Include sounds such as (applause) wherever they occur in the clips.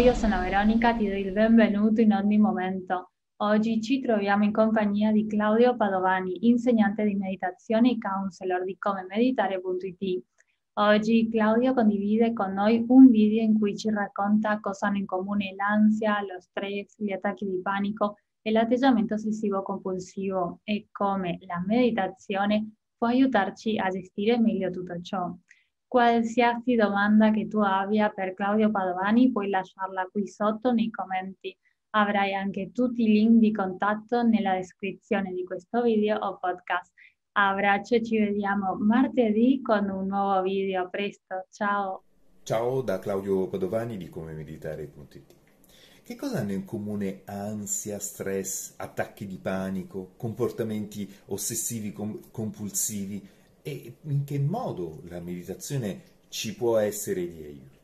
io sono Veronica, ti do il benvenuto in ogni momento. Oggi ci troviamo in compagnia di Claudio Padovani, insegnante di meditazione e counselor di comemeditare.it. Oggi Claudio condivide con noi un video in cui ci racconta cosa hanno in comune l'ansia, lo stress, gli attacchi di panico e l'atteggiamento ossessivo compulsivo e come la meditazione può aiutarci a gestire meglio tutto ciò. Qualsiasi domanda che tu abbia per Claudio Padovani puoi lasciarla qui sotto nei commenti. Avrai anche tutti i link di contatto nella descrizione di questo video o podcast. Abbraccio, ci vediamo martedì con un nuovo video. A presto, ciao! Ciao da Claudio Padovani di comemeditare.it. Che cosa hanno in comune ansia, stress, attacchi di panico, comportamenti ossessivi compulsivi? E in che modo la meditazione ci può essere di aiuto.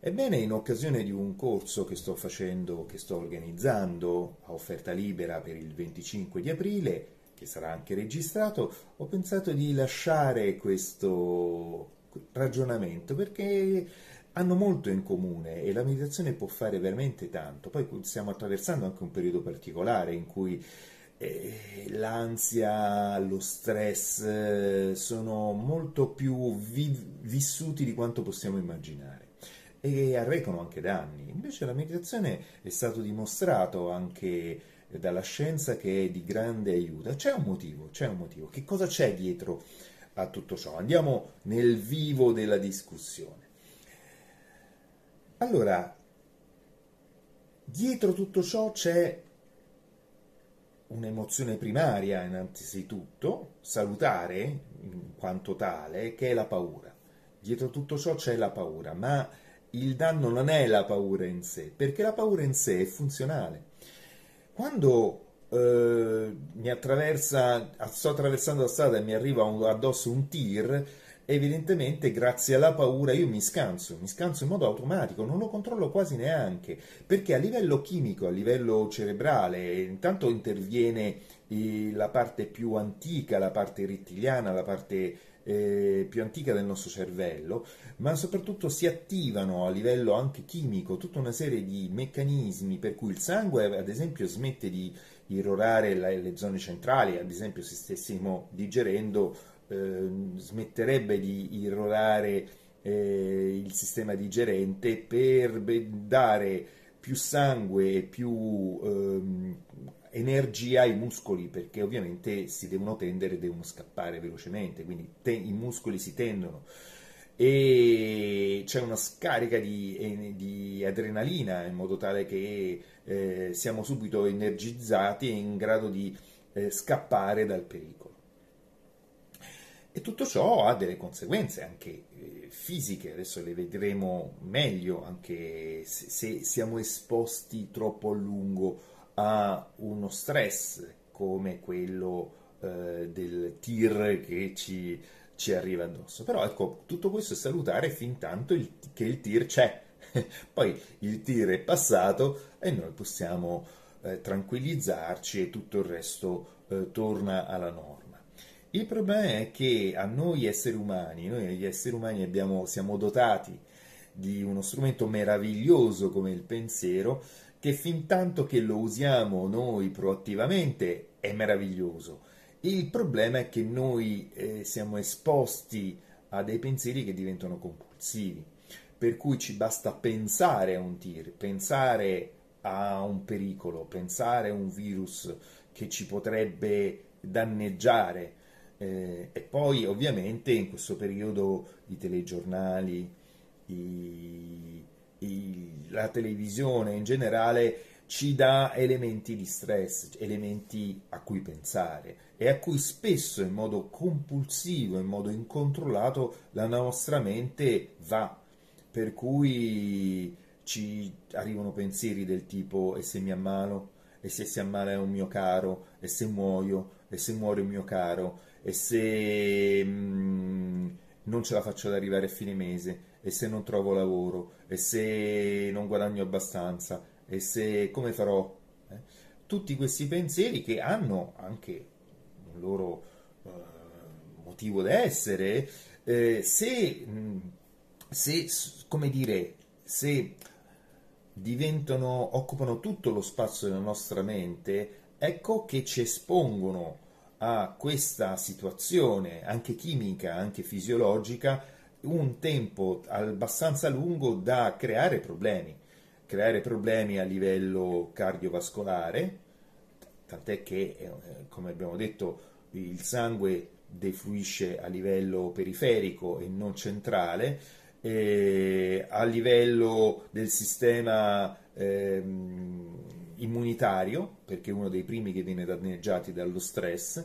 Ebbene, in occasione di un corso che sto facendo, che sto organizzando a offerta libera per il 25 di aprile, che sarà anche registrato, ho pensato di lasciare questo ragionamento perché hanno molto in comune e la meditazione può fare veramente tanto. Poi stiamo attraversando anche un periodo particolare in cui l'ansia, lo stress eh, sono molto più vi- vissuti di quanto possiamo immaginare e arrecano anche danni. Invece la meditazione è stato dimostrato anche dalla scienza che è di grande aiuto. C'è un motivo, c'è un motivo. Che cosa c'è dietro a tutto ciò? Andiamo nel vivo della discussione. Allora, dietro tutto ciò c'è un'emozione primaria innanzitutto, salutare in quanto tale, che è la paura. Dietro tutto ciò c'è la paura, ma il danno non è la paura in sé, perché la paura in sé è funzionale. Quando eh, mi attraversa, sto attraversando la strada e mi arriva un, addosso un tir, evidentemente grazie alla paura io mi scanso, mi scanso in modo automatico, non lo controllo quasi neanche, perché a livello chimico, a livello cerebrale, intanto interviene eh, la parte più antica, la parte rettiliana, la parte eh, più antica del nostro cervello, ma soprattutto si attivano a livello anche chimico tutta una serie di meccanismi per cui il sangue, ad esempio, smette di irrorare le zone centrali, ad esempio se stessimo digerendo Ehm, smetterebbe di irrorare eh, il sistema digerente per dare più sangue e più ehm, energia ai muscoli perché ovviamente si devono tendere, devono scappare velocemente, quindi te- i muscoli si tendono e c'è una scarica di, di adrenalina in modo tale che eh, siamo subito energizzati e in grado di eh, scappare dal pericolo. E tutto ciò ha delle conseguenze anche eh, fisiche, adesso le vedremo meglio, anche se, siamo esposti troppo a lungo a uno stress come quello eh, del tir che ci, ci, arriva addosso. Però ecco, tutto questo è salutare fin tanto il, che il tir c'è. (laughs) Poi il tir è passato e noi possiamo eh, tranquillizzarci e tutto il resto eh, torna alla norma. Il problema è che a noi esseri umani, noi gli esseri umani abbiamo, siamo dotati di uno strumento meraviglioso come il pensiero, che fin tanto che lo usiamo noi proattivamente è meraviglioso. Il problema è che noi eh, siamo esposti a dei pensieri che diventano compulsivi, per cui ci basta pensare a un tir, pensare a un pericolo, pensare a un virus che ci potrebbe danneggiare, eh, e poi ovviamente in questo periodo i telegiornali, i, i, la televisione in generale ci dà elementi di stress, elementi a cui pensare e a cui spesso in modo compulsivo, in modo incontrollato la nostra mente va. Per cui ci arrivano pensieri del tipo e se mi ammalo, e se si ammala un mio caro, e se muoio, e se muore un mio caro, e se mh, mm, non ce la faccio ad arrivare a fine mese, e se non trovo lavoro, e se non guadagno abbastanza, e se come farò? Eh? Tutti questi pensieri che hanno anche un loro uh, motivo d'essere, eh, se, mh, mm, se, come dire, se diventano, occupano tutto lo spazio della nostra mente, ecco che ci espongono a questa situazione, anche chimica, anche fisiologica, un tempo abbastanza lungo da creare problemi. Creare problemi a livello cardiovascolare, tant'è che, eh, come abbiamo detto, il sangue defluisce a livello periferico e non centrale, e a livello del sistema ehm, immunitario, perché è uno dei primi che viene danneggiati dallo stress,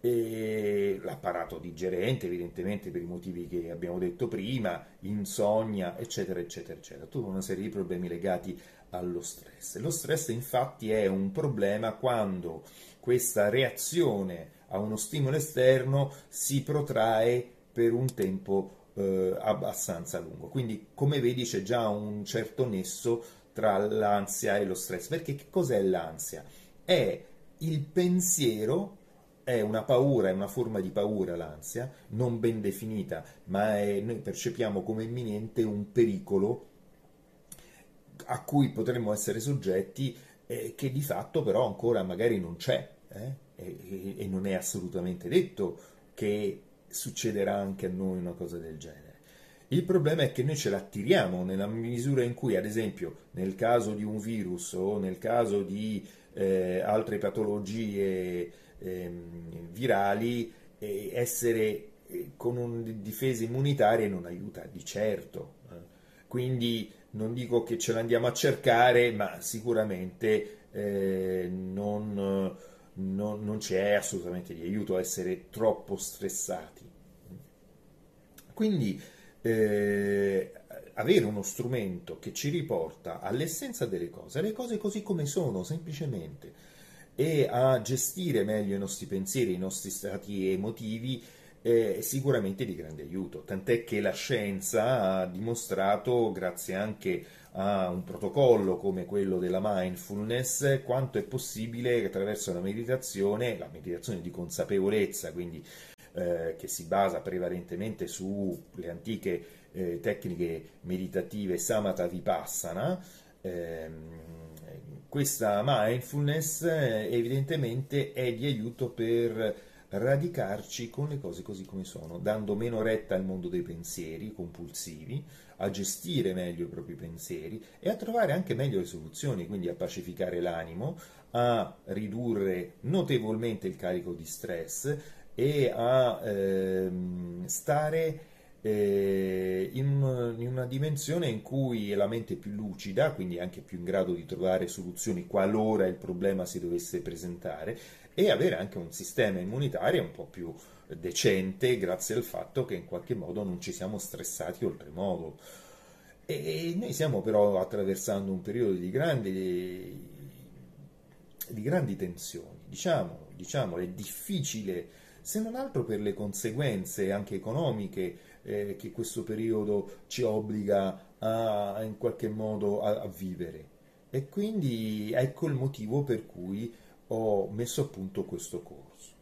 l'apparato digerente, evidentemente per i motivi che abbiamo detto prima, insonnia, eccetera, eccetera, eccetera, tutta una serie di problemi legati allo stress. Lo stress infatti è un problema quando questa reazione a uno stimolo esterno si protrae per un tempo eh, abbastanza lungo. Quindi, come vedi, c'è già un certo nesso tra l'ansia e lo stress. Perché che cos'è l'ansia? È il pensiero, è una paura, è una forma di paura l'ansia, non ben definita, ma è, noi percepiamo come imminente un pericolo a cui potremmo essere soggetti eh, che di fatto però ancora magari non c'è eh? e, e non è assolutamente detto che succederà anche a noi una cosa del genere. Il problema è che noi ce l'attiriamo nella misura in cui, ad esempio, nel caso di un virus o nel caso di eh, altre patologie eh, virali, eh, essere con difese immunitarie non aiuta di certo. Eh. Quindi non dico che ce l'andiamo a cercare, ma sicuramente eh, non, non, non c'è assolutamente di aiuto essere troppo stressati. Quindi eh, avere uno strumento che ci riporta all'essenza delle cose, alle cose così come sono, semplicemente, e a gestire meglio i nostri pensieri, i nostri stati emotivi, è sicuramente di grande aiuto. Tant'è che la scienza ha dimostrato, grazie anche a un protocollo come quello della mindfulness, quanto è possibile attraverso la meditazione, la meditazione di consapevolezza, quindi eh, che si basa prevalentemente sulle antiche eh, tecniche meditative Samatha Vipassana. Ehm, questa mindfulness eh, evidentemente è di aiuto per radicarci con le cose così come sono, dando meno retta al mondo dei pensieri compulsivi, a gestire meglio i propri pensieri e a trovare anche meglio le soluzioni, quindi a pacificare l'animo, a ridurre notevolmente il carico di stress e a ehm, stare eh, in, in, una dimensione in cui la mente è più lucida, quindi anche più in grado di trovare soluzioni qualora il problema si dovesse presentare e avere anche un sistema immunitario un po' più decente grazie al fatto che in qualche modo non ci siamo stressati oltremodo. E noi stiamo però attraversando un periodo di grandi, di grandi tensioni, diciamo, diciamo, è difficile se non altro per le conseguenze anche economiche eh, che questo periodo ci obbliga a, in qualche modo a, a vivere. E quindi ecco il motivo per cui ho messo a punto questo corso.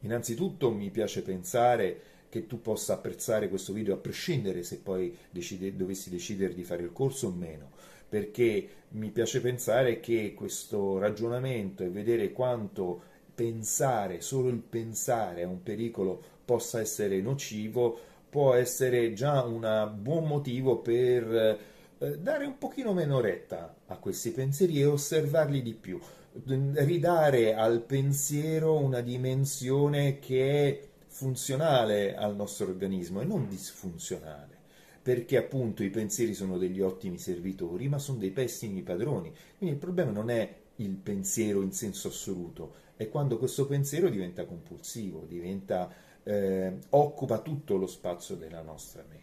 Innanzitutto mi piace pensare che tu possa apprezzare questo video a prescindere se poi decide, dovessi decidere di fare il corso o meno, perché mi piace pensare che questo ragionamento e vedere quanto pensare, solo il pensare a un pericolo possa essere nocivo, può essere già un buon motivo per eh, dare un pochino meno retta a questi pensieri e osservarli di più, ridare al pensiero una dimensione che è funzionale al nostro organismo e non disfunzionale perché appunto i pensieri sono degli ottimi servitori, ma sono dei pessimi padroni. Quindi il problema non è il pensiero in senso assoluto, è quando questo pensiero diventa compulsivo, diventa, eh, occupa tutto lo spazio della nostra mente.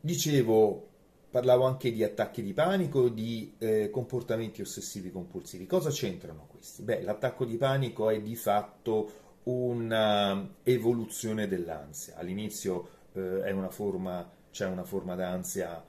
Dicevo, parlavo anche di attacchi di panico, di eh, comportamenti ossessivi compulsivi. Cosa c'entrano questi? Beh, l'attacco di panico è di fatto un'evoluzione dell'ansia. All'inizio eh, una forma, c'è una forma d'ansia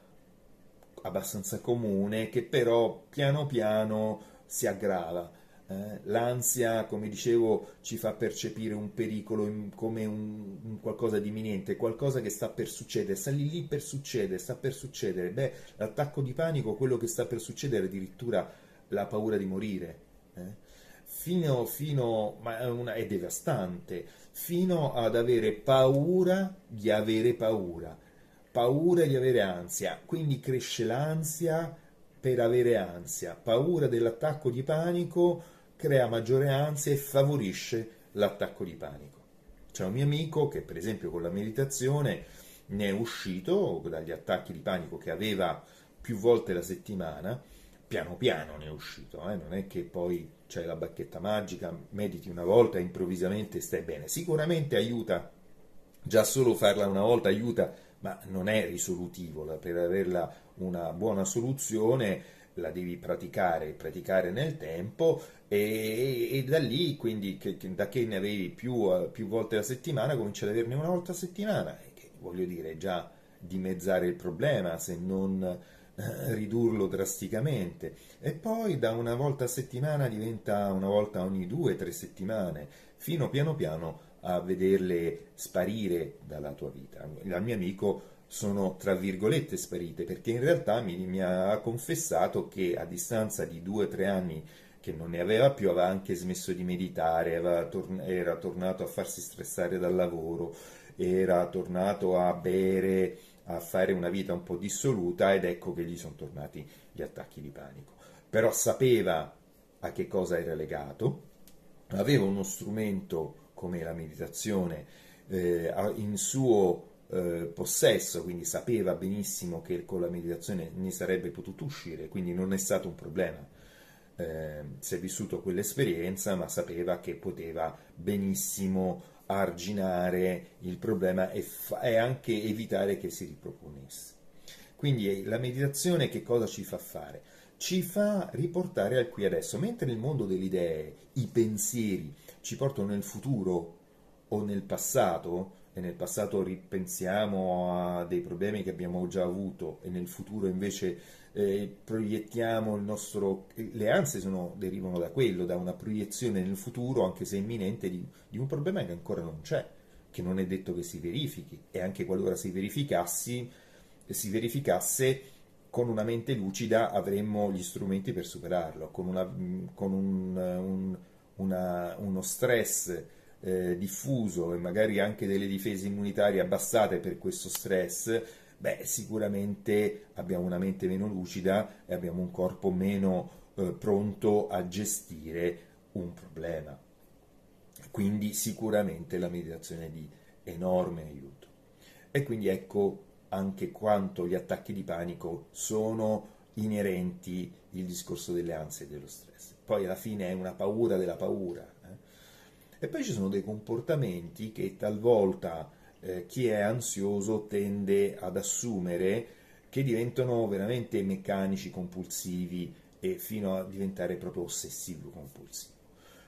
abbastanza comune che però piano piano si aggrava. Eh, l'ansia, come dicevo, ci fa percepire un pericolo come un, un qualcosa di imminente, qualcosa che sta per succedere, sta lì lì per succedere, sta per succedere. Beh, l'attacco di panico, quello che sta per succedere, addirittura la paura di morire. Eh? Fino, fino, ma è, una, è devastante, fino ad avere paura di avere paura, paura di avere ansia. Quindi cresce l'ansia per avere ansia, paura dell'attacco di panico crea maggiore ansia e favorisce l'attacco di panico. C'è un mio amico che per esempio con la meditazione ne è uscito dagli attacchi di panico che aveva più volte la settimana, piano piano ne è uscito, eh? non è che poi c'è la bacchetta magica, mediti una volta e improvvisamente stai bene. Sicuramente aiuta, già solo farla una volta aiuta, ma non è risolutivo, per averla una buona soluzione la devi praticare, praticare nel tempo e, e da lì, quindi, che, che, da che ne avevi più, eh, più, volte a settimana, cominci ad averne una volta a settimana, che voglio dire, già dimezzare il problema, se non eh, ridurlo drasticamente. E poi da una volta a settimana diventa una volta ogni due tre settimane, fino piano piano a vederle sparire dalla tua vita. Il mio amico sono tra virgolette sparite perché in realtà mi, mi ha confessato che a distanza di due o tre anni che non ne aveva più, aveva anche smesso di meditare, tor- era tornato a farsi stressare dal lavoro, era tornato a bere, a fare una vita un po' dissoluta ed ecco che gli sono tornati gli attacchi di panico. Però sapeva a che cosa era legato, aveva uno strumento come la meditazione eh, in suo eh, possesso, quindi sapeva benissimo che con la meditazione ne sarebbe potuto uscire, quindi non è stato un problema eh, si è vissuto quell'esperienza, ma sapeva che poteva benissimo arginare il problema e, fa- e anche evitare che si riproponesse. Quindi la meditazione che cosa ci fa fare? Ci fa riportare al qui adesso, mentre nel mondo delle idee i pensieri ci portano nel futuro o nel passato, e nel passato ripensiamo a dei problemi che abbiamo già avuto e nel futuro invece eh, proiettiamo il nostro... le ansie sono, derivano da quello, da una proiezione nel futuro, anche se imminente, di, di un problema che ancora non c'è, che non è detto che si verifichi e anche qualora si verificassi, si verificasse con una mente lucida avremmo gli strumenti per superarlo, con, una, con un, un, una, uno stress eh, diffuso e magari anche delle difese immunitarie abbassate per questo stress, beh, sicuramente abbiamo una mente meno lucida e abbiamo un corpo meno eh, pronto a gestire un problema. Quindi sicuramente la meditazione è di enorme aiuto. E quindi ecco anche quanto gli attacchi di panico sono inerenti il discorso delle ansie e dello stress. Poi alla fine è una paura della paura. Eh? E poi ci sono dei comportamenti che talvolta eh, chi è ansioso tende ad assumere che diventano veramente meccanici, compulsivi e fino a diventare proprio ossessivo compulsivo.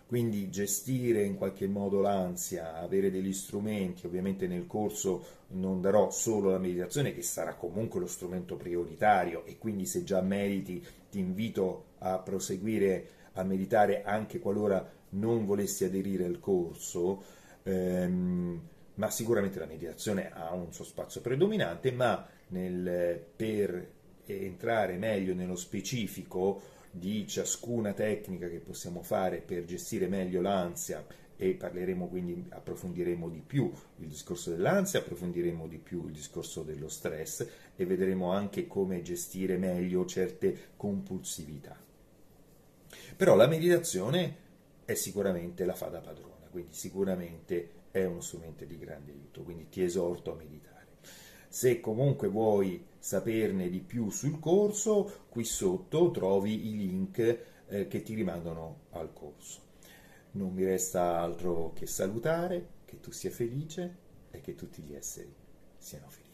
Quindi gestire in qualche modo l'ansia, avere degli strumenti, ovviamente nel corso non darò solo la meditazione che sarà comunque lo strumento prioritario e quindi se già meriti ti invito a proseguire a meditare anche qualora non volessi aderire al corso. Ehm, ma sicuramente la meditazione ha un suo spazio predominante, ma nel, per entrare meglio nello specifico di ciascuna tecnica che possiamo fare per gestire meglio l'ansia e parleremo quindi, approfondiremo di più il discorso dell'ansia, approfondiremo di più il discorso dello stress e vedremo anche come gestire meglio certe compulsività. Però la meditazione è sicuramente la fa da padrona, quindi sicuramente è uno strumento di grande aiuto, quindi ti esorto a meditare. Se comunque vuoi saperne di più sul corso, qui sotto trovi i link eh, che ti rimandano al corso. Non mi resta altro che salutare, che tu sia felice e che tutti gli esseri siano felici.